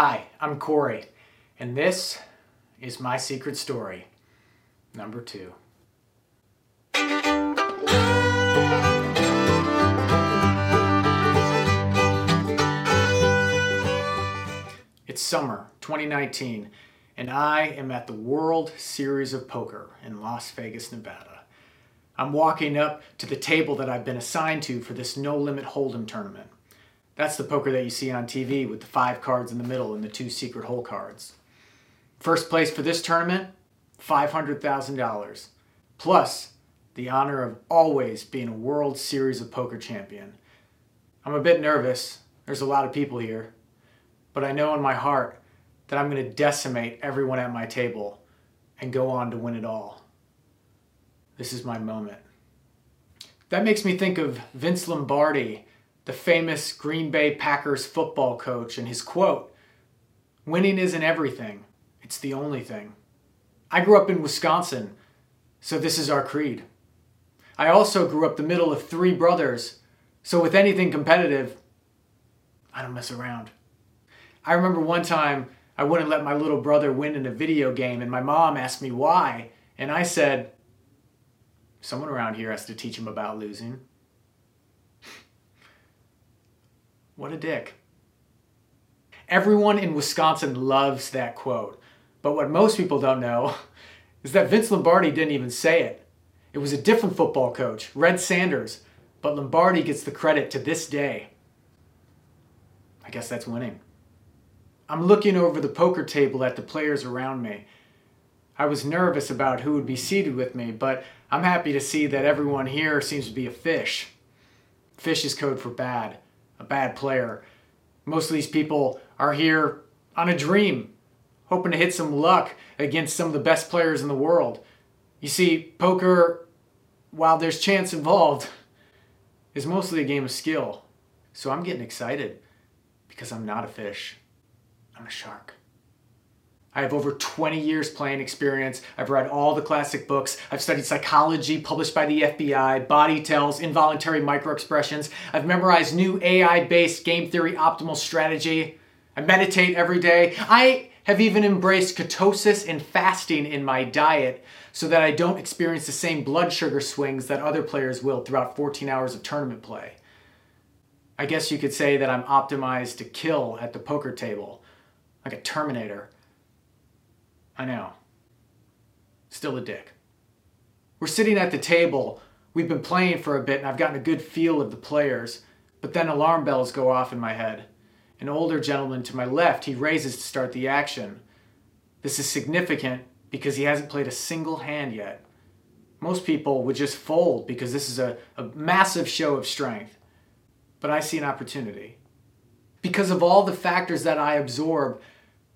Hi, I'm Corey, and this is my secret story, number two. It's summer 2019, and I am at the World Series of Poker in Las Vegas, Nevada. I'm walking up to the table that I've been assigned to for this no limit hold'em tournament. That's the poker that you see on TV with the five cards in the middle and the two secret hole cards. First place for this tournament, $500,000, plus the honor of always being a World Series of Poker champion. I'm a bit nervous. There's a lot of people here. But I know in my heart that I'm going to decimate everyone at my table and go on to win it all. This is my moment. That makes me think of Vince Lombardi, the famous Green Bay Packers football coach, and his quote Winning isn't everything, it's the only thing. I grew up in Wisconsin, so this is our creed. I also grew up the middle of three brothers, so with anything competitive, I don't mess around. I remember one time I wouldn't let my little brother win in a video game, and my mom asked me why, and I said, Someone around here has to teach him about losing. What a dick. Everyone in Wisconsin loves that quote, but what most people don't know is that Vince Lombardi didn't even say it. It was a different football coach, Red Sanders, but Lombardi gets the credit to this day. I guess that's winning. I'm looking over the poker table at the players around me. I was nervous about who would be seated with me, but I'm happy to see that everyone here seems to be a fish. Fish is code for bad, a bad player. Most of these people are here on a dream, hoping to hit some luck against some of the best players in the world. You see, poker, while there's chance involved, is mostly a game of skill. So I'm getting excited because I'm not a fish, I'm a shark. I have over 20 years playing experience. I've read all the classic books. I've studied psychology published by the FBI, body tells, involuntary microexpressions. I've memorized new AI based game theory optimal strategy. I meditate every day. I have even embraced ketosis and fasting in my diet so that I don't experience the same blood sugar swings that other players will throughout 14 hours of tournament play. I guess you could say that I'm optimized to kill at the poker table, like a Terminator. I know. Still a dick. We're sitting at the table. We've been playing for a bit and I've gotten a good feel of the players, but then alarm bells go off in my head. An older gentleman to my left, he raises to start the action. This is significant because he hasn't played a single hand yet. Most people would just fold because this is a, a massive show of strength. But I see an opportunity. Because of all the factors that I absorb,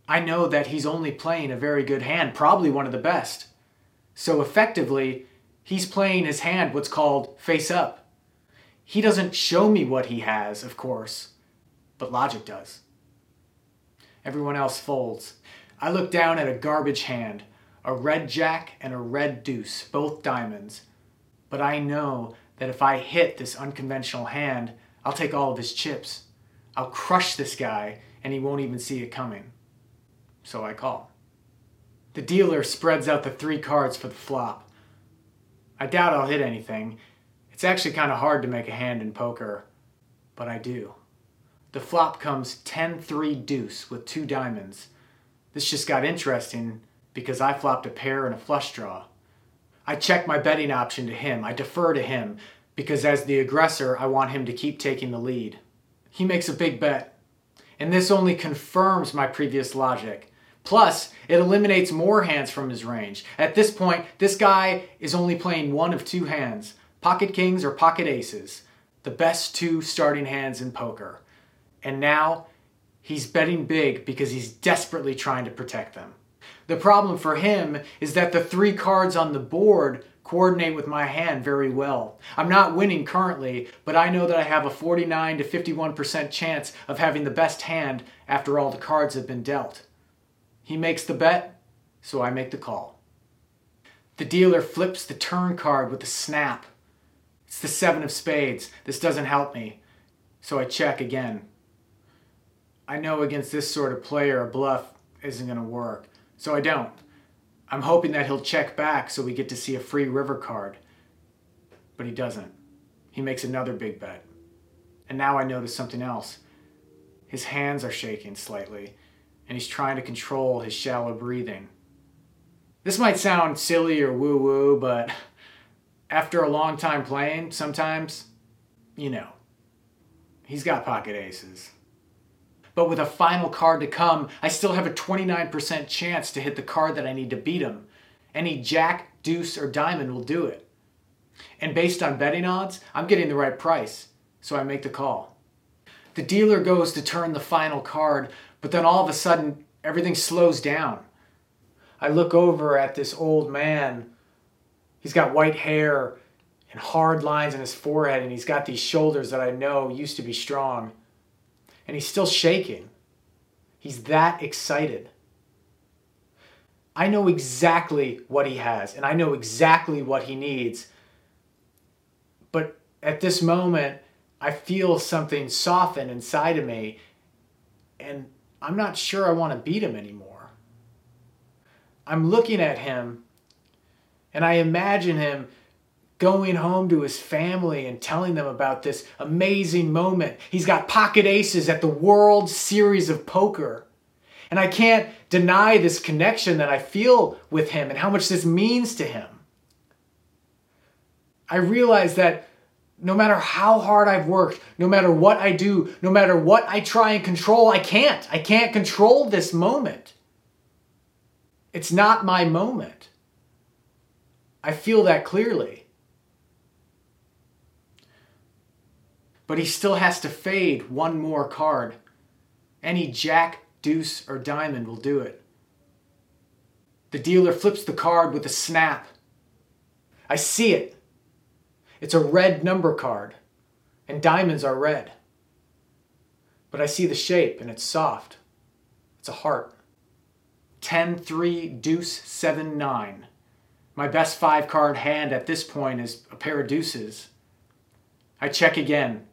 I know that he's only playing a very good hand, probably one of the best. So effectively, he's playing his hand what's called face up. He doesn't show me what he has, of course, but logic does. Everyone else folds. I look down at a garbage hand, a red jack and a red deuce, both diamonds. But I know that if I hit this unconventional hand, I'll take all of his chips. I'll crush this guy, and he won't even see it coming so I call. The dealer spreads out the three cards for the flop. I doubt I'll hit anything. It's actually kind of hard to make a hand in poker, but I do. The flop comes 10 3 deuce with two diamonds. This just got interesting because I flopped a pair and a flush draw. I check my betting option to him. I defer to him because, as the aggressor, I want him to keep taking the lead. He makes a big bet, and this only confirms my previous logic. Plus, it eliminates more hands from his range. At this point, this guy is only playing one of two hands pocket kings or pocket aces, the best two starting hands in poker. And now, he's betting big because he's desperately trying to protect them. The problem for him is that the three cards on the board coordinate with my hand very well. I'm not winning currently, but I know that I have a 49 to 51% chance of having the best hand after all the cards have been dealt. He makes the bet, so I make the call. The dealer flips the turn card with a snap. It's the seven of spades. This doesn't help me, so I check again. I know against this sort of player, a bluff isn't going to work. So I don't. I'm hoping that he'll check back so we get to see a free river card. But he doesn't. He makes another big bet. And now I notice something else. His hands are shaking slightly, and he's trying to control his shallow breathing. This might sound silly or woo woo, but after a long time playing, sometimes, you know, he's got pocket aces. But with a final card to come, I still have a 29% chance to hit the card that I need to beat him. Any jack, deuce, or diamond will do it. And based on betting odds, I'm getting the right price, so I make the call. The dealer goes to turn the final card, but then all of a sudden, everything slows down. I look over at this old man. He's got white hair and hard lines in his forehead, and he's got these shoulders that I know used to be strong. And he's still shaking. He's that excited. I know exactly what he has, and I know exactly what he needs. But at this moment, I feel something soften inside of me, and I'm not sure I want to beat him anymore. I'm looking at him, and I imagine him going home to his family and telling them about this amazing moment. He's got pocket aces at the World Series of Poker. And I can't deny this connection that I feel with him and how much this means to him. I realize that no matter how hard I've worked, no matter what I do, no matter what I try and control, I can't. I can't control this moment. It's not my moment. I feel that clearly. But he still has to fade one more card. Any jack, deuce, or diamond will do it. The dealer flips the card with a snap. I see it. It's a red number card, and diamonds are red. But I see the shape, and it's soft. It's a heart. 10 3 deuce 7 9. My best five card hand at this point is a pair of deuces. I check again.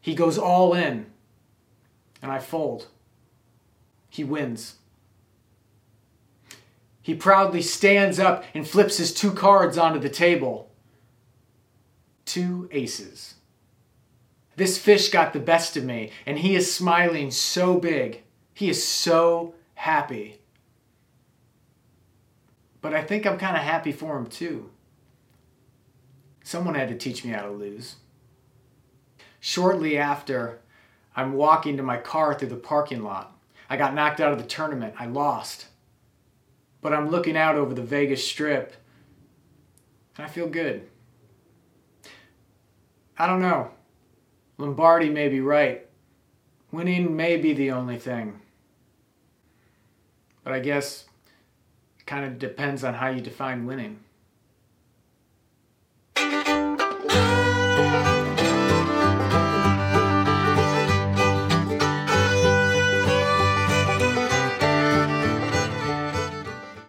He goes all in, and I fold. He wins. He proudly stands up and flips his two cards onto the table two aces. This fish got the best of me, and he is smiling so big. He is so happy. But I think I'm kind of happy for him too. Someone had to teach me how to lose. Shortly after, I'm walking to my car through the parking lot. I got knocked out of the tournament. I lost. But I'm looking out over the Vegas Strip, and I feel good. I don't know. Lombardi may be right. Winning may be the only thing. But I guess it kind of depends on how you define winning.